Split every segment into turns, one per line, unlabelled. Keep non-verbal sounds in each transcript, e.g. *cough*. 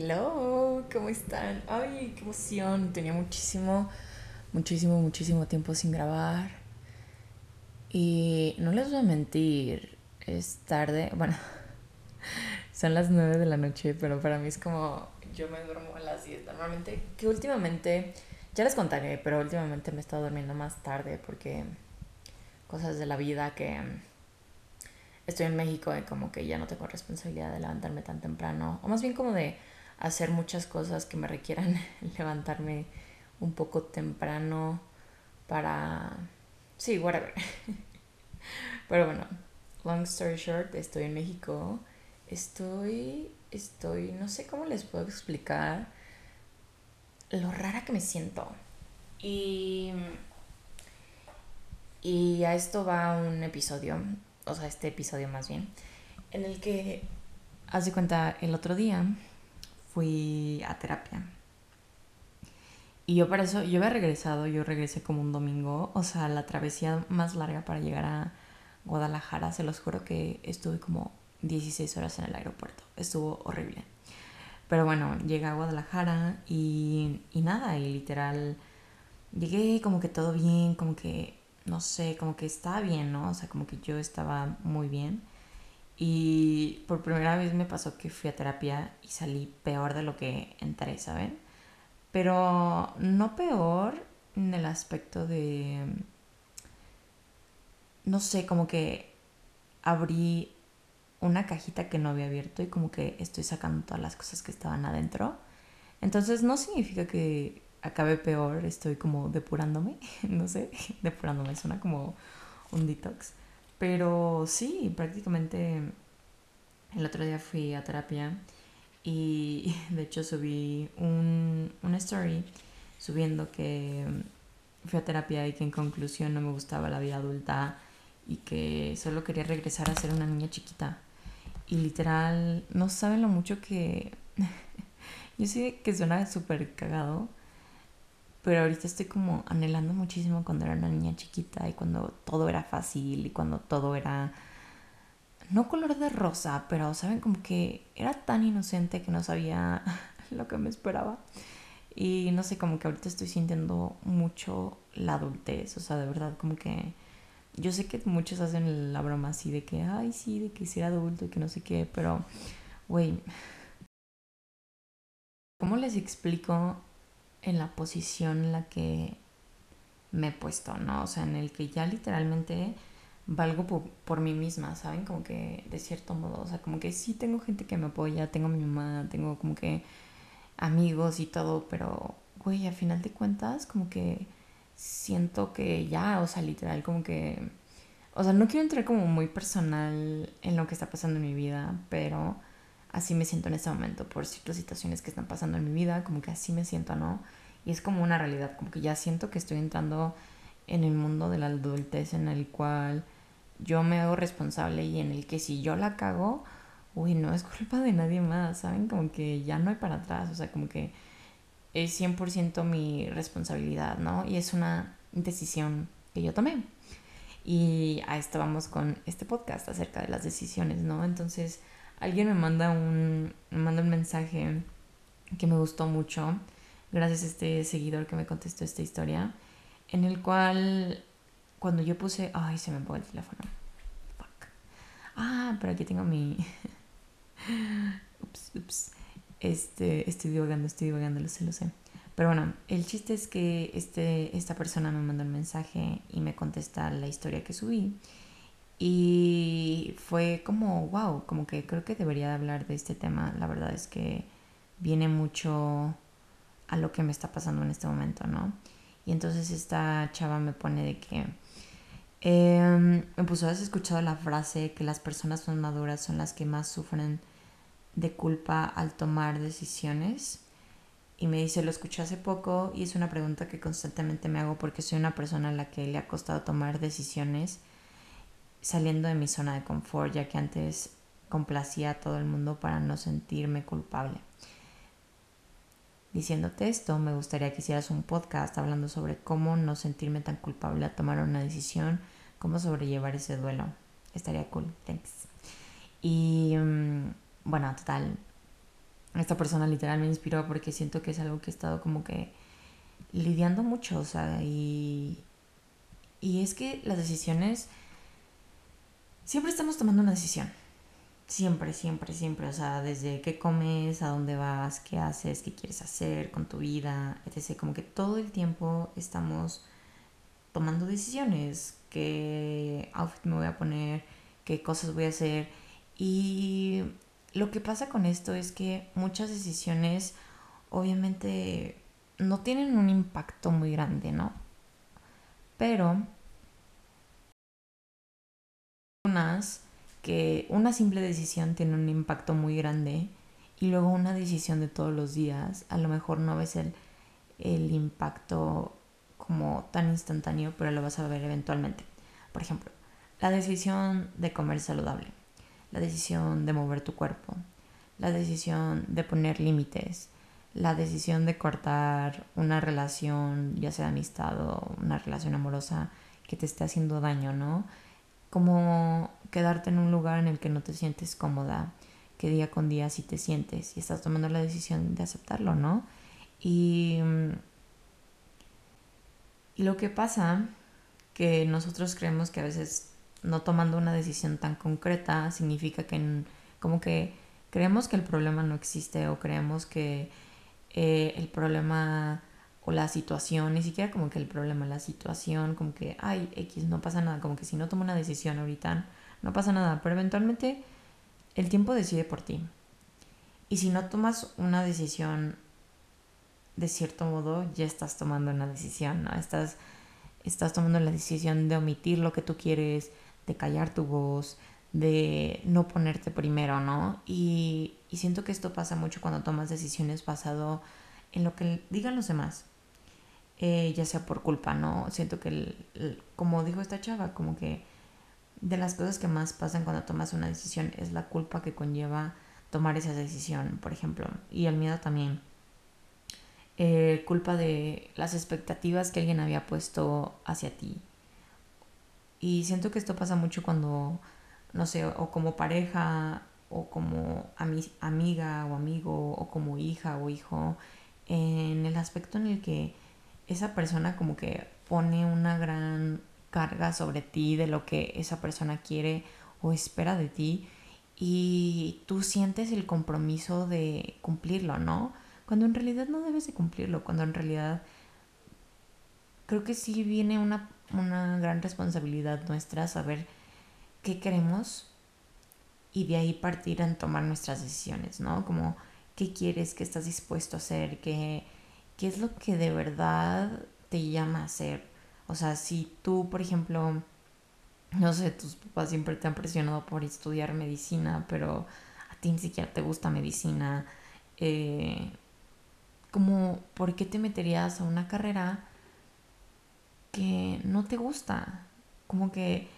Hello, ¿cómo están? Ay, qué emoción. Tenía muchísimo, muchísimo, muchísimo tiempo sin grabar. Y no les voy a mentir, es tarde. *laughs* Bueno, son las 9 de la noche, pero para mí es como yo me duermo a las 10 normalmente. Que últimamente, ya les contaré, pero últimamente me he estado durmiendo más tarde porque cosas de la vida que estoy en México y como que ya no tengo responsabilidad de levantarme tan temprano. O más bien como de hacer muchas cosas que me requieran *laughs* levantarme un poco temprano para... Sí, whatever. *laughs* Pero bueno, long story short, estoy en México. Estoy, estoy, no sé cómo les puedo explicar lo rara que me siento. Y, y a esto va un episodio, o sea, este episodio más bien, en el que, haz de cuenta, el otro día fui a terapia. Y yo para eso, yo había regresado, yo regresé como un domingo, o sea, la travesía más larga para llegar a Guadalajara, se los juro que estuve como 16 horas en el aeropuerto, estuvo horrible. Pero bueno, llegué a Guadalajara y, y nada, y literal, llegué como que todo bien, como que, no sé, como que estaba bien, ¿no? O sea, como que yo estaba muy bien. Y por primera vez me pasó que fui a terapia y salí peor de lo que entré, ¿saben? Pero no peor en el aspecto de, no sé, como que abrí una cajita que no había abierto y como que estoy sacando todas las cosas que estaban adentro. Entonces no significa que acabe peor, estoy como depurándome, *laughs* no sé, *laughs* depurándome suena como un detox. Pero sí, prácticamente el otro día fui a terapia y *laughs* de hecho subí un, una story subiendo que fui a terapia y que en conclusión no me gustaba la vida adulta y que solo quería regresar a ser una niña chiquita. Y literal, no saben lo mucho que... *laughs* Yo sé que suena súper cagado, pero ahorita estoy como anhelando muchísimo cuando era una niña chiquita y cuando todo era fácil y cuando todo era no color de rosa, pero saben como que era tan inocente que no sabía *laughs* lo que me esperaba. Y no sé, como que ahorita estoy sintiendo mucho la adultez, o sea, de verdad, como que yo sé que muchos hacen la broma así de que, ay, sí, de que ser adulto y que no sé qué, pero, güey, ¿cómo les explico en la posición en la que me he puesto, ¿no? O sea, en el que ya literalmente valgo por, mí misma, ¿saben? Como que de cierto modo, o sea, como que sí tengo gente que me apoya, tengo mi mamá, tengo como que amigos y todo, pero, güey, a final de cuentas, como que siento que ya, o sea, literal, como que, o sea, no quiero entrar como muy personal en lo que está pasando en mi vida, pero así me siento en este momento por ciertas situaciones que están pasando en mi vida, como que así me siento, ¿no? Y es como una realidad, como que ya siento que estoy entrando en el mundo de la adultez en el cual yo me hago responsable y en el que si yo la cago, uy, no es culpa de nadie más, ¿saben? Como que ya no hay para atrás, o sea, como que es 100% mi responsabilidad, ¿no? Y es una decisión que yo tomé. Y a esto vamos con este podcast acerca de las decisiones, ¿no? Entonces, alguien me manda un, me manda un mensaje que me gustó mucho, gracias a este seguidor que me contestó esta historia, en el cual cuando yo puse, ay, se me apagó el teléfono. Fuck. Ah, pero aquí tengo mi... *laughs* ups, ups. Este, estoy divagando, estoy divagando, lo sé, lo sé. Pero bueno, el chiste es que este, esta persona me mandó un mensaje y me contesta la historia que subí. Y fue como, wow, como que creo que debería de hablar de este tema. La verdad es que viene mucho a lo que me está pasando en este momento, ¿no? Y entonces esta chava me pone de que... Eh, me puso, ¿has escuchado la frase que las personas más maduras son las que más sufren de culpa al tomar decisiones? Y me dice, lo escuché hace poco y es una pregunta que constantemente me hago porque soy una persona a la que le ha costado tomar decisiones saliendo de mi zona de confort, ya que antes complacía a todo el mundo para no sentirme culpable. Diciéndote esto, me gustaría que hicieras un podcast hablando sobre cómo no sentirme tan culpable a tomar una decisión, cómo sobrellevar ese duelo. Estaría cool, thanks. Y mm, bueno, total, esta persona literal me inspiró porque siento que es algo que he estado como que lidiando mucho, o sea, y, y es que las decisiones, siempre estamos tomando una decisión, siempre, siempre, siempre, o sea, desde qué comes, a dónde vas, qué haces, qué quieres hacer con tu vida, etc. Como que todo el tiempo estamos tomando decisiones, qué outfit me voy a poner, qué cosas voy a hacer. Y lo que pasa con esto es que muchas decisiones obviamente no tienen un impacto muy grande, ¿no? Pero unas que una simple decisión tiene un impacto muy grande y luego una decisión de todos los días, a lo mejor no ves el, el impacto como tan instantáneo, pero lo vas a ver eventualmente. Por ejemplo, la decisión de comer saludable, la decisión de mover tu cuerpo, la decisión de poner límites, la decisión de cortar una relación, ya sea de amistad o una relación amorosa que te esté haciendo daño, ¿no? Como quedarte en un lugar en el que no te sientes cómoda, que día con día sí te sientes y estás tomando la decisión de aceptarlo, ¿no? Y mm, lo que pasa que nosotros creemos que a veces no tomando una decisión tan concreta significa que como que creemos que el problema no existe o creemos que eh, el problema o la situación, ni siquiera como que el problema, la situación, como que, ay, X, no pasa nada, como que si no tomo una decisión ahorita, no pasa nada, pero eventualmente el tiempo decide por ti. Y si no tomas una decisión de cierto modo, ya estás tomando una decisión, ¿no? Estás, estás tomando la decisión de omitir lo que tú quieres, de callar tu voz, de no ponerte primero, ¿no? Y, siento que esto pasa mucho cuando tomas decisiones basado en lo que digan los demás, eh, ya sea por culpa, ¿no? Siento que, como dijo esta chava, como que de las cosas que más pasan cuando tomas una decisión es la culpa que conlleva tomar esa decisión, por ejemplo, y el miedo también. Eh, culpa de las expectativas que alguien había puesto hacia ti. Y siento que esto pasa mucho cuando no sé, o como pareja, o como amiga o amigo, o como hija o hijo, en el aspecto en el que esa persona como que pone una gran carga sobre ti de lo que esa persona quiere o espera de ti y tú sientes el compromiso de cumplirlo, ¿no? Cuando en realidad no debes de cumplirlo, cuando en realidad creo que sí viene una, una gran responsabilidad nuestra saber qué queremos y de ahí partir en tomar nuestras decisiones, ¿no? Como qué quieres, qué estás dispuesto a hacer, qué, qué es lo que de verdad te llama a hacer. O sea, si tú, por ejemplo, no sé, tus papás siempre te han presionado por estudiar medicina, pero a ti ni siquiera te gusta medicina, eh, como, ¿por qué te meterías a una carrera que no te gusta? Como que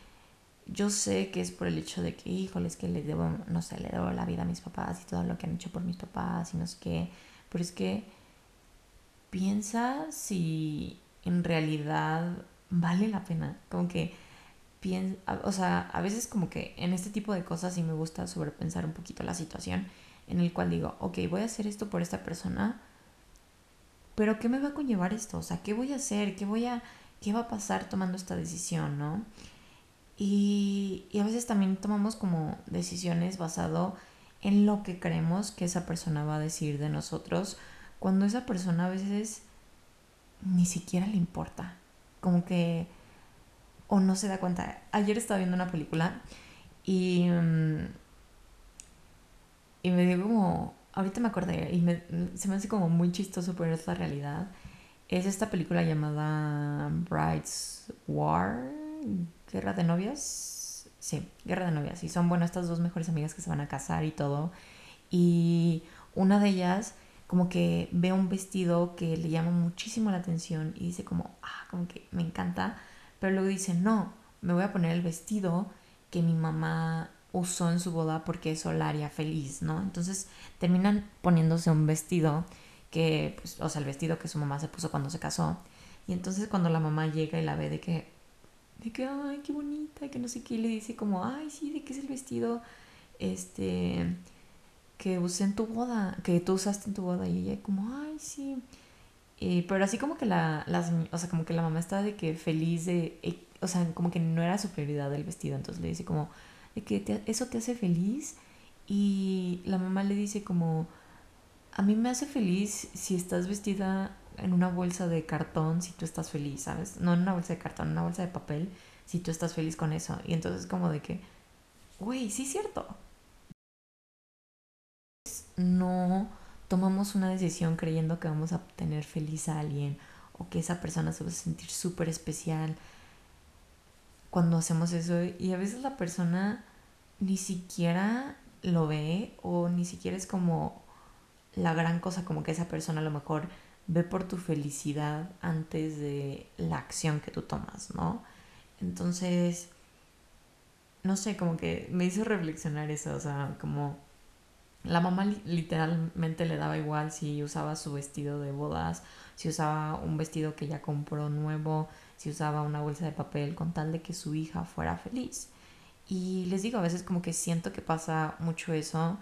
yo sé que es por el hecho de que, híjole, es que le debo, no sé, le debo la vida a mis papás y todo lo que han hecho por mis papás y no sé qué, pero es que piensa si en realidad vale la pena, como que piensa, o sea, a veces como que en este tipo de cosas sí me gusta sobrepensar un poquito la situación en el cual digo, ok, voy a hacer esto por esta persona, pero ¿qué me va a conllevar esto? O sea, ¿qué voy a hacer? ¿Qué voy a, qué va a pasar tomando esta decisión, no? Y, a veces también tomamos como decisiones basado en lo que creemos que esa persona va a decir de nosotros, cuando esa persona a veces ni siquiera le importa. Como que o no se da cuenta. Ayer estaba viendo una película y, mm, y me dio como, ahorita me acordé y se me hace como muy chistoso, pero es la realidad. Es esta película llamada Brides War, Guerra de novias. Sí, Guerra de novias. Y son, bueno, estas dos mejores amigas que se van a casar y todo. Y una de ellas como que ve un vestido que le llama muchísimo la atención y dice como, ah, como que me encanta. Pero luego dice, no, me voy a poner el vestido que mi mamá usó en su boda porque eso la haría feliz, ¿no? Entonces terminan poniéndose un vestido que, pues, o sea, el vestido que su mamá se puso cuando se casó. Y entonces cuando la mamá llega y la ve de que, de que, ay, qué bonita, que no sé qué, le dice como, ay, sí, ¿de qué es el vestido? Este, que usé en tu boda, que tú usaste en tu boda. Y ella como, ay, sí. pero así como que la, o sea, como que la mamá estaba de que feliz de, eh, o sea, como que no era su prioridad el vestido. Entonces le dice como, de que eso te hace feliz. Y la mamá le dice como, a mí me hace feliz si estás vestida en una bolsa de cartón, si tú estás feliz, ¿sabes? No en una bolsa de cartón, en una bolsa de papel, si tú estás feliz con eso. Y entonces como de que, güey, sí es cierto. No tomamos una decisión creyendo que vamos a tener feliz a alguien o que esa persona se va a sentir súper especial cuando hacemos eso. Y a veces la persona ni siquiera lo ve o ni siquiera es como la gran cosa, como que esa persona a lo mejor ve por tu felicidad antes de la acción que tú tomas, ¿no? Entonces, no sé, como que me hizo reflexionar eso, o sea, como la mamá literalmente le daba igual si usaba su vestido de bodas, si usaba un vestido que ya compró nuevo, si usaba una bolsa de papel, con tal de que su hija fuera feliz. Y les digo, a veces como que siento que pasa mucho eso,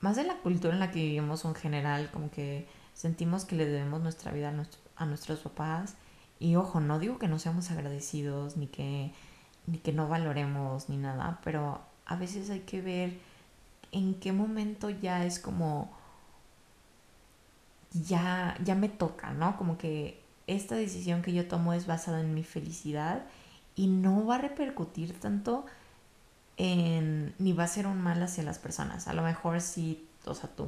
más de la cultura en la que vivimos en general, como que sentimos que le debemos nuestra vida a, nuestros papás. Y ojo, no digo que no seamos agradecidos, ni que, ni que no valoremos, ni nada, pero a veces hay que ver en qué momento ya es como, ya, ya me toca, ¿no? Como que esta decisión que yo tomo es basada en mi felicidad y no va a repercutir tanto en, ni va a ser un mal hacia las personas. A lo mejor si, o sea, tu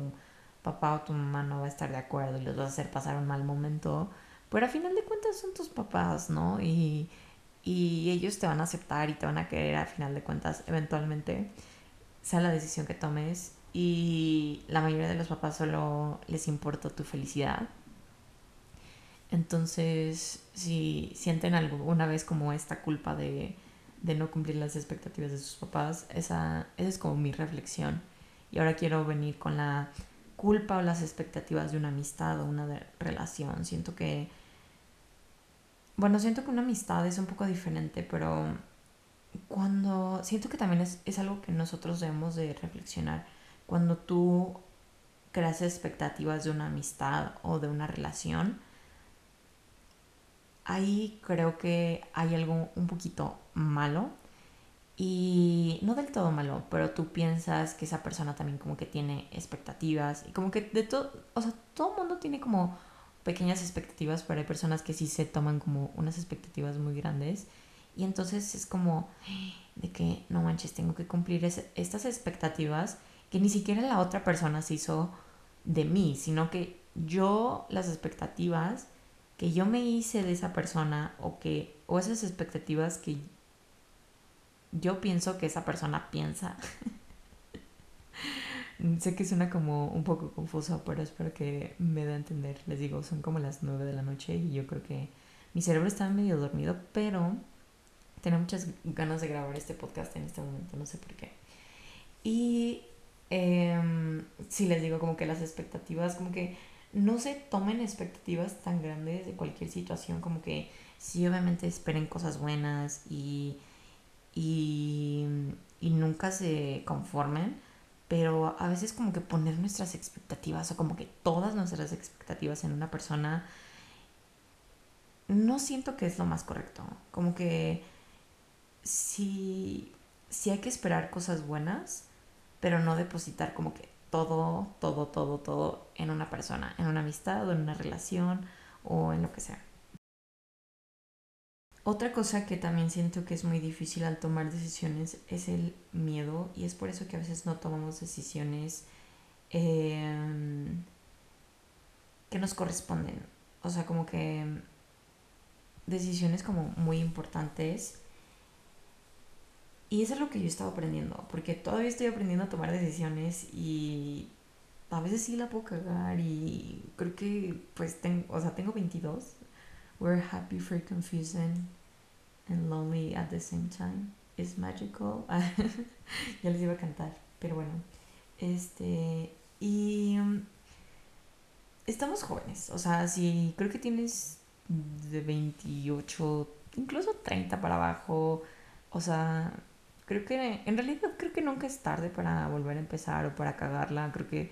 papá o tu mamá no va a estar de acuerdo y los vas a hacer pasar un mal momento, pero a final de cuentas son tus papás, ¿no? Y, y ellos te van a aceptar y te van a querer a final de cuentas eventualmente, sea la decisión que tomes. Y la mayoría de los papás solo les importa tu felicidad. Entonces, si sienten alguna vez como esta culpa de de no cumplir las expectativas de sus papás. Esa, esa es como mi reflexión. Y ahora quiero venir con la culpa o las expectativas de una amistad o una relación. Siento que, bueno, siento que una amistad es un poco diferente, pero cuando, siento que también es, es algo que nosotros debemos de reflexionar. Cuando tú creas expectativas de una amistad o de una relación, ahí creo que hay algo un poquito malo y no del todo malo, pero tú piensas que esa persona también como que tiene expectativas y como que de todo, o sea, todo el mundo tiene como pequeñas expectativas, pero hay personas que sí se toman como unas expectativas muy grandes y entonces es como de que no manches, tengo que cumplir estas expectativas que ni siquiera la otra persona se hizo de mí, sino que yo las expectativas que yo me hice de esa persona o que o esas expectativas que yo pienso que esa persona piensa. *laughs* sé que suena como un poco confuso, pero espero que me dé a entender. Les digo, son como las 9 de la noche y yo creo que mi cerebro está medio dormido, pero tenía muchas ganas de grabar este podcast en este momento, no sé por qué. Y eh, sí les digo como que las expectativas, como que no se tomen expectativas tan grandes de cualquier situación, como que sí, obviamente esperen cosas buenas y, y, y nunca se conformen, pero a veces como que poner nuestras expectativas o como que todas nuestras expectativas en una persona, no siento que es lo más correcto. Como que sí, hay que esperar cosas buenas, pero no depositar como que todo, todo, todo, todo en una persona, en una amistad o en una relación o en lo que sea. Otra cosa que también siento que es muy difícil al tomar decisiones es el miedo y es por eso que a veces no tomamos decisiones em, que nos corresponden. O sea, como que decisiones como muy importantes y eso es lo que yo estaba aprendiendo, porque todavía estoy aprendiendo a tomar decisiones y a veces sí la puedo cagar y creo que pues tengo, o sea, tengo 22. We're happy for confusing and lonely at the same time. It's magical. *laughs* ya les iba a cantar, pero bueno. Este, y um, estamos jóvenes, o sea, si creo que tienes de 28, incluso 30 para abajo, o sea, creo que en realidad creo que nunca es tarde para volver a empezar o para cagarla. Creo que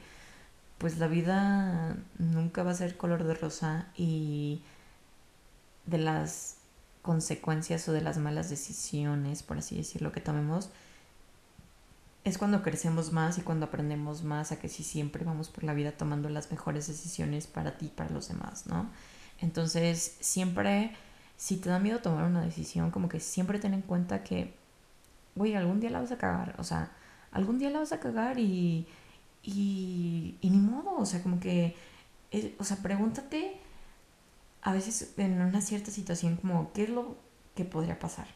pues la vida nunca va a ser color de rosa y de las consecuencias o de las malas decisiones, por así decirlo, que tomemos, es cuando crecemos más y cuando aprendemos más a que si siempre vamos por la vida tomando las mejores decisiones para ti y para los demás, ¿no? Entonces, siempre, si te da miedo tomar una decisión, como que siempre ten en cuenta que, güey, algún día la vas a cagar, o sea, algún día la vas a cagar y, y, y ni modo, o sea, como que, o sea, pregúntate a veces en una cierta situación como, ¿qué es lo que podría pasar?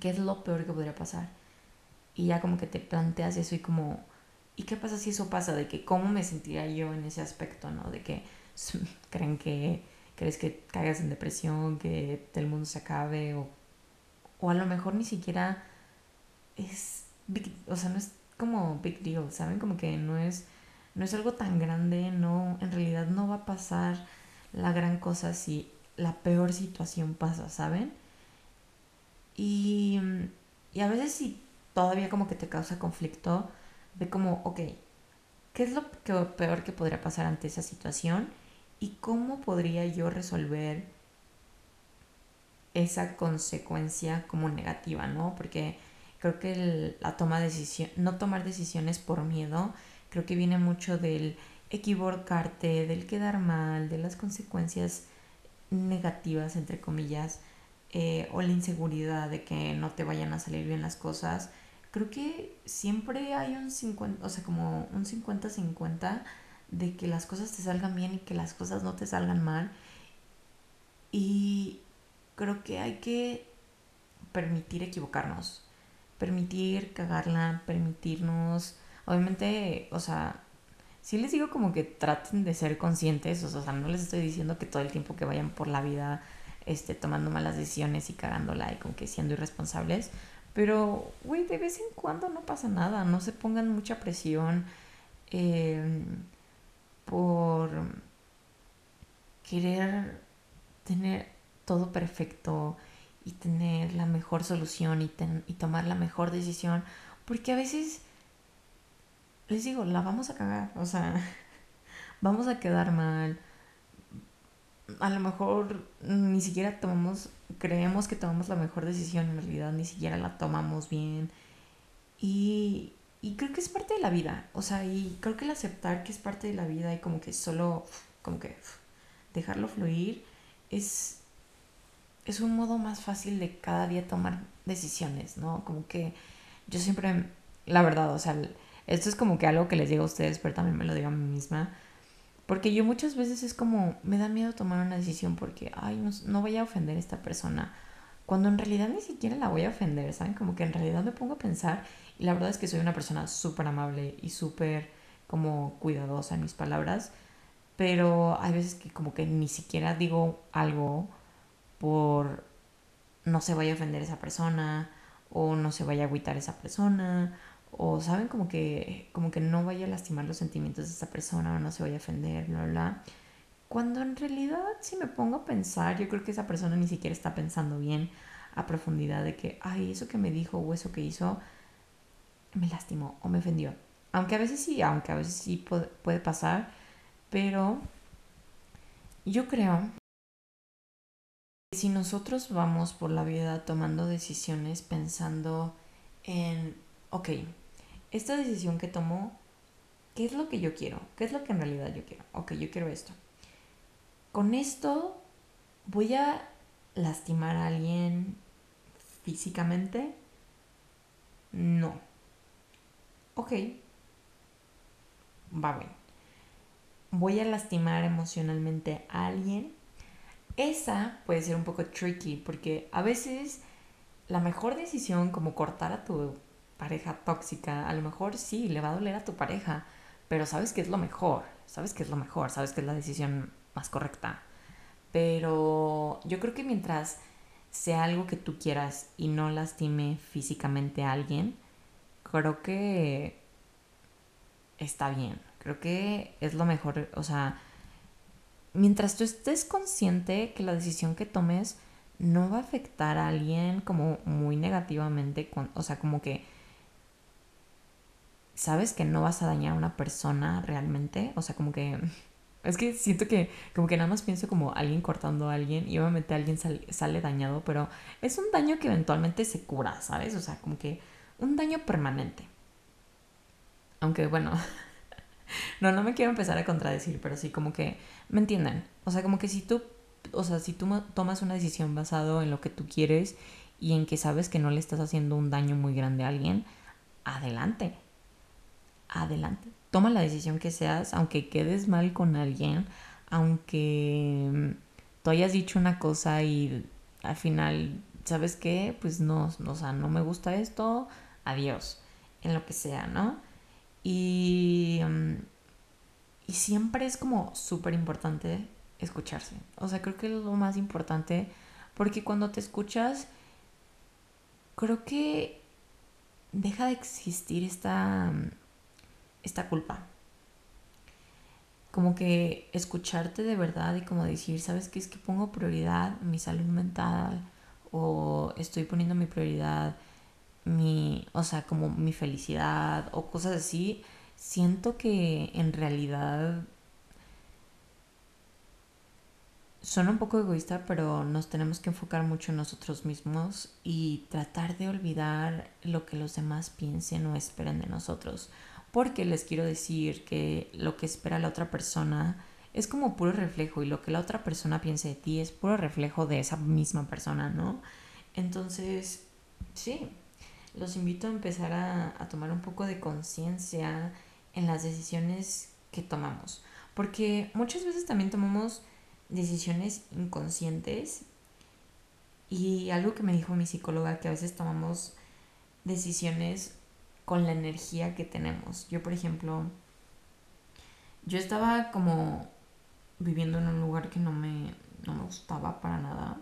¿Qué es lo peor que podría pasar? Y ya como que te planteas eso y como, ¿y qué pasa si eso pasa? De que cómo me sentiría yo en ese aspecto, ¿no? De que *laughs* creen que crees que caigas en depresión, que el mundo se acabe o, o a lo mejor ni siquiera es o sea, no es como big deal, ¿saben? Como que no es no es algo tan grande, no en realidad no va a pasar la gran cosa si la peor situación pasa, ¿saben? Y, y a veces si todavía como que te causa conflicto, ve como, ok, ¿qué es lo peor que podría pasar ante esa situación? ¿Y cómo podría yo resolver esa consecuencia como negativa, ¿no? Porque creo que la toma de decisión, no tomar decisiones por miedo, creo que viene mucho del equivocarte, del quedar mal, de las consecuencias negativas, entre comillas, eh, o la inseguridad de que no te vayan a salir bien las cosas, creo que siempre hay un 50, o sea, como un 50-50 de que las cosas te salgan bien y que las cosas no te salgan mal. Y creo que hay que permitir equivocarnos, permitir cagarla, permitirnos, obviamente, o sea, sí les digo como que traten de ser conscientes, o sea, no les estoy diciendo que todo el tiempo que vayan por la vida este, tomando malas decisiones y cagándola y como que siendo irresponsables, pero, güey, de vez en cuando no pasa nada, no se pongan mucha presión em, por querer tener todo perfecto y tener la mejor solución y, y tomar la mejor decisión, porque a veces les digo, la vamos a cagar, o sea, *laughs* vamos a quedar mal. A lo mejor ni siquiera tomamos, creemos que tomamos la mejor decisión, en realidad ni siquiera la tomamos bien. Y, y creo que es parte de la vida, o sea, y creo que el aceptar que es parte de la vida y como que solo, como que dejarlo fluir, es, es un modo más fácil de cada día tomar decisiones, ¿no? Como que yo siempre, la verdad, o sea, esto es como que algo que les digo a ustedes, pero también me lo digo a mí misma. Porque yo muchas veces es como, me da miedo tomar una decisión porque, ay, no, no voy a ofender a esta persona. Cuando en realidad ni siquiera la voy a ofender, ¿saben? Como que en realidad me pongo a pensar y la verdad es que soy una persona súper amable y súper como cuidadosa en mis palabras. Pero hay veces que como que ni siquiera digo algo por no se vaya a ofender esa persona o no se vaya a agüitar esa persona o saben como que como que no vaya a lastimar los sentimientos de esa persona o no se vaya a ofender, bla, bla. Cuando en realidad si me pongo a pensar, yo creo que esa persona ni siquiera está pensando bien a profundidad de que, ay, eso que me dijo o eso que hizo me lastimó o me ofendió. Aunque a veces sí, aunque a veces sí puede, pasar, pero yo creo si nosotros vamos por la vida tomando decisiones pensando en ok, esta decisión que tomo, ¿qué es lo que yo quiero? ¿Qué es lo que en realidad yo quiero? Ok, yo quiero esto. Con esto voy a lastimar a alguien físicamente. No. Ok. Va bien. Voy a lastimar emocionalmente a alguien. Esa puede ser un poco tricky porque a veces la mejor decisión como cortar a tu pareja tóxica, a lo mejor sí, le va a doler a tu pareja, pero sabes que es lo mejor, sabes que es lo mejor, sabes que es la decisión más correcta. Pero yo creo que mientras sea algo que tú quieras y no lastime físicamente a alguien, creo que está bien. Creo que es lo mejor. O sea, mientras tú estés consciente que la decisión que tomes no va a afectar a alguien como muy negativamente, con, o sea, como que sabes que no vas a dañar a una persona realmente, o sea, como que es que siento que como que nada más pienso como alguien cortando a alguien y obviamente alguien sale dañado, pero es un daño que eventualmente se cura, ¿sabes? O sea, como que un daño permanente. Aunque bueno, *laughs* *laughs* no, no me quiero empezar a contradecir, pero sí como que me entienden. O sea, como que si tú, o sea, si tú tomas una decisión basado en lo que tú quieres y en que sabes que no le estás haciendo un daño muy grande a alguien, adelante. Adelante. Toma la decisión que seas, aunque quedes mal con alguien, aunque mm, tú hayas dicho una cosa y al final, ¿sabes qué? Pues no, o sea, no me gusta esto, adiós, en lo que sea, ¿no? Y, mm, y siempre es como súper importante escucharse. O sea, creo que es lo más importante porque cuando te escuchas, creo que deja de existir esta, esta culpa. Como que escucharte de verdad y como decir, ¿sabes qué? Es que pongo prioridad mi salud mental o estoy poniendo mi prioridad mi, o sea, como mi felicidad o cosas así, siento que en realidad suena un poco egoísta, pero nos tenemos que enfocar mucho en nosotros mismos y tratar de olvidar lo que los demás piensen o esperen de nosotros. Porque les quiero decir que lo que espera la otra persona es como puro reflejo y lo que la otra persona piense de ti es puro reflejo de esa misma persona, ¿no? Entonces, sí, los invito a empezar a, tomar un poco de conciencia en las decisiones que tomamos. Porque muchas veces también tomamos decisiones inconscientes y algo que me dijo mi psicóloga, que a veces tomamos decisiones con la energía que tenemos. Yo, por ejemplo, yo estaba como viviendo en un lugar que no me, no me gustaba para nada.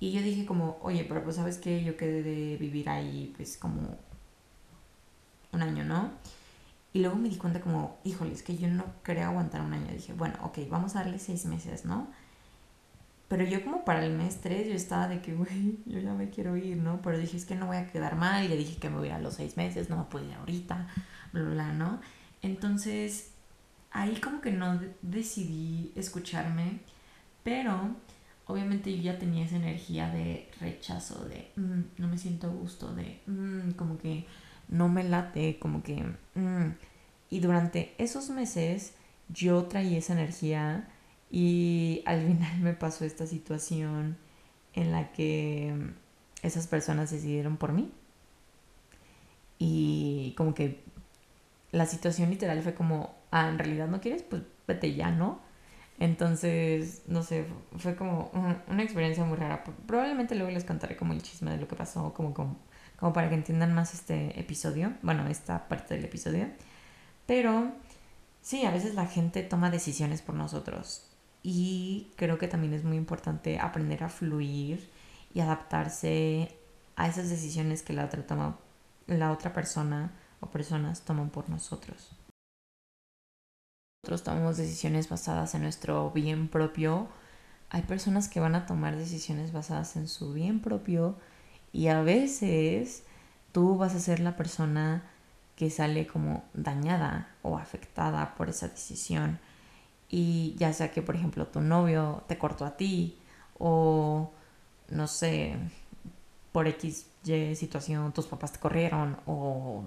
Y yo dije como, oye, pero pues sabes que yo quedé de vivir ahí pues como un año, ¿no? Y luego me di cuenta como, híjole, es que yo no quería aguantar un año. Dije, bueno, ok, vamos a darle seis meses, ¿no? Pero yo como para el mes tres yo estaba de que, güey, yo ya me quiero ir, ¿no? Pero dije, es que no voy a quedar mal. Le dije que me voy a los seis meses, no me puedo ir ahorita, bla, bla, bla, ¿no? Entonces, ahí como que no decidí escucharme, pero obviamente yo ya tenía esa energía de rechazo, de mm, no me siento a gusto, de mm, como que no me late, como que... Mm". Y durante esos meses yo traía esa energía y al *laughs* final me pasó esta situación en la que esas personas decidieron por mí. Y como que la situación literal fue como, ah, en realidad no quieres, pues vete ya, ¿no? Entonces, no sé, fue como una experiencia muy rara. Probablemente luego les contaré como el chisme de lo que pasó, como, como, como para que entiendan más este episodio, bueno, esta parte del episodio. Pero sí, a veces la gente toma decisiones por nosotros y creo que también es muy importante aprender a fluir y adaptarse a esas decisiones que la otra, toma, la otra persona o personas toman por nosotros nosotros tomamos decisiones basadas en nuestro bien propio, hay personas que van a tomar decisiones basadas en su bien propio y a veces tú vas a ser la persona que sale como dañada o afectada por esa decisión. Y ya sea que, por ejemplo, tu novio te cortó a ti o, no sé, por X situación tus papás te corrieron o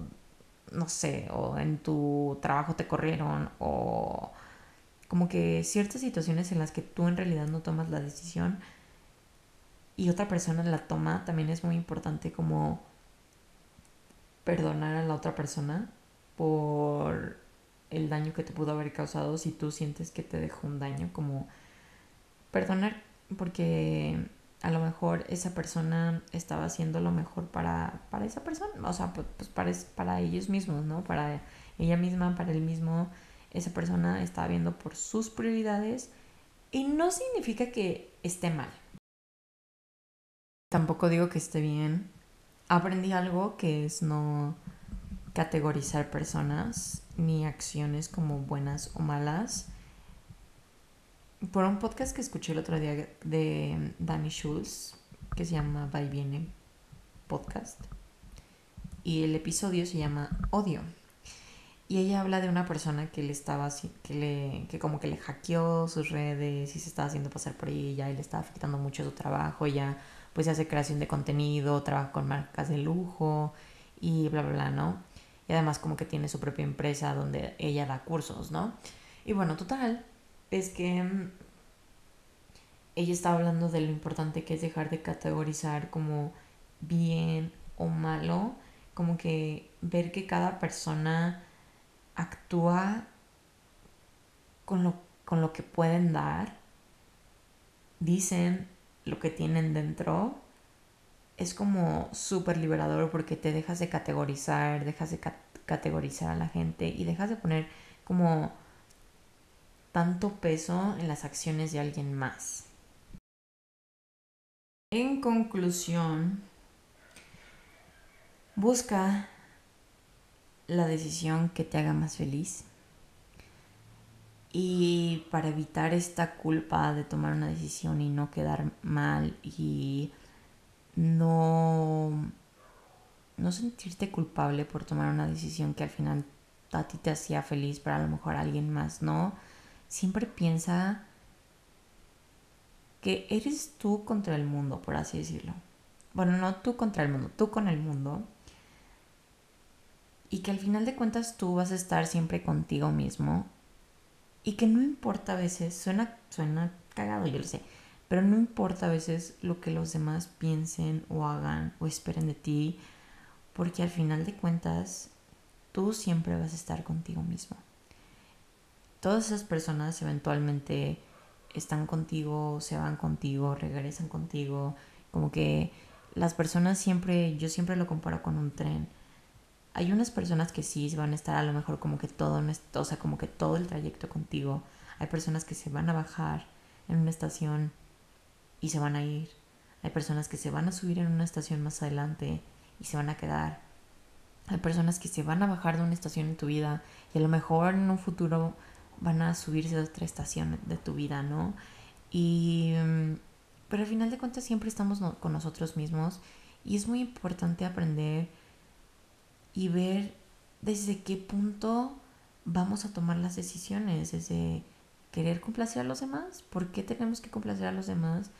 no sé, o en tu trabajo te corrieron, o como que ciertas situaciones en las que tú en realidad no tomas la decisión y otra persona la toma, también es muy importante como perdonar a la otra persona por el daño que te pudo haber causado si tú sientes que te dejó un daño, como perdonar porque a lo mejor esa persona estaba haciendo lo mejor para, para esa persona, o sea, pues, pues para, para ellos mismos, ¿no? Para ella misma, para él mismo, esa persona estaba viendo por sus prioridades y no significa que esté mal. Tampoco digo que esté bien. Aprendí algo que es no categorizar personas ni acciones como buenas o malas por un podcast que escuché el otro día de Danny Schulz, que se llama Va y Viene Podcast. Y el episodio se llama Odio. Y ella habla de una persona que le estaba que le que como que le hackeó sus redes y se estaba haciendo pasar por ella y le estaba afectando mucho su trabajo. Ella pues hace creación de contenido, trabaja con marcas de lujo y bla bla bla, ¿no? Y además como que tiene su propia empresa donde ella da cursos, ¿no? Y bueno, total, es que mm, ella estaba hablando de lo importante que es dejar de categorizar como bien o malo, como que ver que cada persona actúa con lo, con lo que pueden dar, dicen lo que tienen dentro, es como súper liberador porque te dejas de categorizar, dejas de categorizar a la gente y dejas de poner como tanto peso en las acciones de alguien más. En conclusión, busca la decisión que te haga más feliz. Y para evitar esta culpa de tomar una decisión y no quedar mal y no, no sentirte culpable por tomar una decisión que al final a ti te hacía feliz, pero a lo mejor a alguien más no siempre piensa que eres tú contra el mundo, por así decirlo. Bueno, no tú contra el mundo, tú con el mundo. Y que al final de cuentas tú vas a estar siempre contigo mismo. Y que no importa a veces, suena, suena cagado, yo lo sé, pero no importa a veces lo que los demás piensen o hagan o esperen de ti, porque al final de cuentas tú siempre vas a estar contigo mismo todas esas personas eventualmente están contigo, se van contigo, regresan contigo, como que las personas siempre, yo siempre lo comparo con un tren. Hay unas personas que sí van a estar a lo mejor como que todo, o sea, como que todo el trayecto contigo. Hay personas que se van a bajar en una estación y se van a ir. Hay personas que se van a subir en una estación más adelante y se van a quedar. Hay personas que se van a bajar de una estación en tu vida y a lo mejor en un futuro van a subirse a otra estación de tu vida, ¿no? Y, mm, pero al final de cuentas siempre estamos con nosotros mismos y es muy importante aprender y ver desde qué punto vamos a tomar las decisiones, desde querer complacer a los demás, ¿por qué tenemos que complacer a los demás?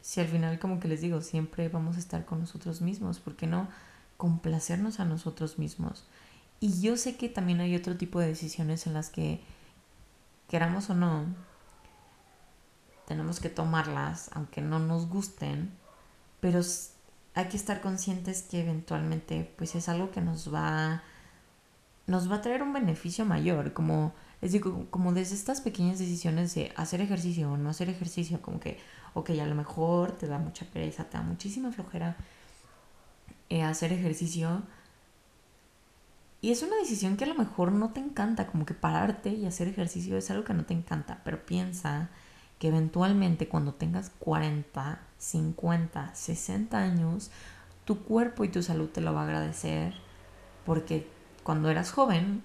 Si al final, como que les digo, siempre vamos a estar con nosotros mismos, ¿por qué no complacernos a nosotros mismos? Y yo sé que también hay otro tipo de decisiones en las que queramos o no, tenemos que tomarlas, aunque no nos gusten, pero hay que estar conscientes que eventualmente pues es algo que nos va nos va a traer un beneficio mayor, como les digo, como desde estas pequeñas decisiones de hacer ejercicio o no hacer ejercicio, como que, ok, a lo mejor te da mucha pereza, te da muchísima flojera eh, hacer ejercicio, y es una decisión que a lo mejor no te encanta, como que pararte y hacer ejercicio es algo que no te encanta, pero piensa que eventualmente cuando tengas 40, 50, 60 años, tu cuerpo y tu salud te lo va a agradecer porque cuando eras joven,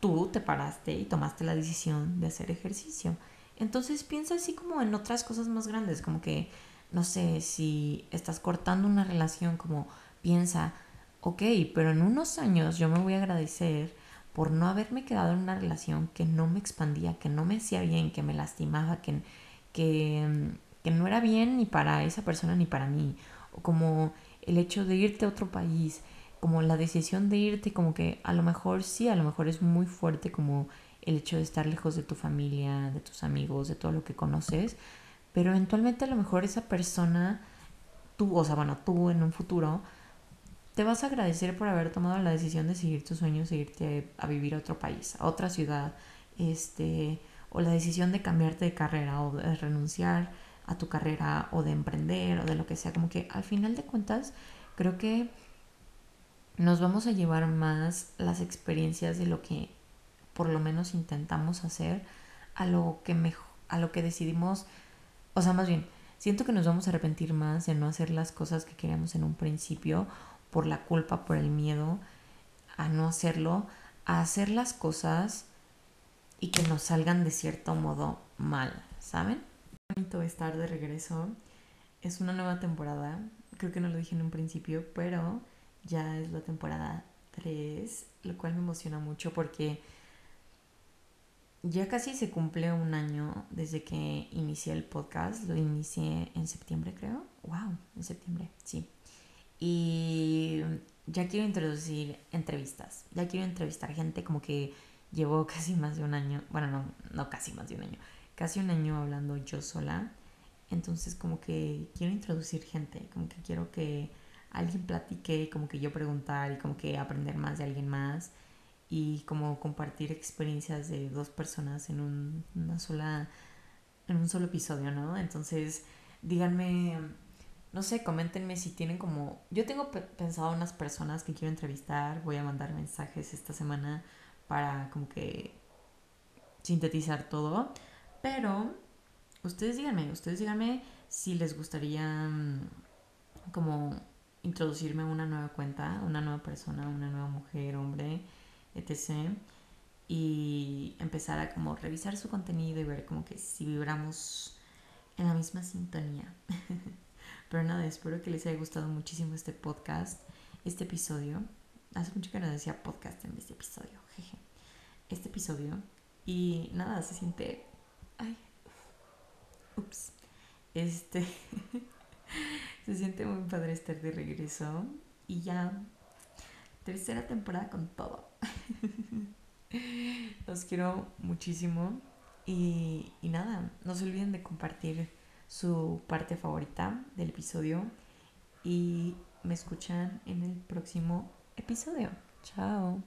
tú te paraste y tomaste la decisión de hacer ejercicio. Entonces piensa así como en otras cosas más grandes, como que, no sé, si estás cortando una relación, como piensa, ok, pero en unos años yo me voy a agradecer por no haberme quedado en una relación que no me expandía, que no me hacía bien, que me lastimaba, que, que, que no era bien ni para esa persona ni para mí. O como el hecho de irte a otro país, como la decisión de irte, como que a lo mejor sí, a lo mejor es muy fuerte como el hecho de estar lejos de tu familia, de tus amigos, de todo lo que conoces, pero eventualmente a lo mejor esa persona, tú, o sea, bueno, tú en un futuro, te vas a agradecer por haber tomado la decisión de seguir tus sueños, irte a vivir a otro país, a otra ciudad, este, o la decisión de cambiarte de carrera o de renunciar a tu carrera o de emprender o de lo que sea, como que al final de cuentas creo que nos vamos a llevar más las experiencias de lo que por lo menos intentamos hacer a lo que mejor, a lo que decidimos, o sea, más bien, siento que nos vamos a arrepentir más de no hacer las cosas que queríamos en un principio por la culpa, por el miedo a no hacerlo, a hacer las cosas y que nos salgan de cierto modo mal, ¿saben? Bonito estar de regreso. Es una nueva temporada. Creo que no lo dije en un principio, pero ya es la temporada 3, lo cual me emociona mucho porque ya casi se cumple un año desde que inicié el podcast. Lo inicié en septiembre, creo. ¡Wow! En septiembre, sí. Y ya quiero introducir entrevistas. Ya quiero entrevistar gente como que llevo *laughs* casi más de un año. Bueno, no, no casi más de un año. Casi un año hablando yo sola. Entonces como que quiero introducir gente. Como que quiero que alguien platique, como que yo preguntar y como que aprender más de alguien más y como compartir experiencias de dos personas en un, una sola en un solo episodio, ¿no? Entonces, díganme, no sé, coméntenme si tienen como yo tengo pensado unas personas que quiero entrevistar, voy a mandar mensajes esta semana para como que sintetizar todo, pero ustedes díganme, ustedes díganme si les gustaría mm, como introducirme a una nueva cuenta, una nueva persona, una nueva mujer, hombre, etc. Y empezar a como revisar su contenido y ver como que si vibramos en la misma sintonía. *laughs* Pero nada, espero que les haya gustado muchísimo este podcast, este episodio. Hace mucho que no decía podcast en este episodio, jeje. Este episodio. Y nada, se siente... Ay. Ups. Este... *laughs* Se siente muy padre estar de regreso. Y ya, tercera temporada con todo. *laughs* Los quiero muchísimo. Y, y nada, no se olviden de compartir su parte favorita del episodio. Y me escuchan en el próximo episodio. Chao.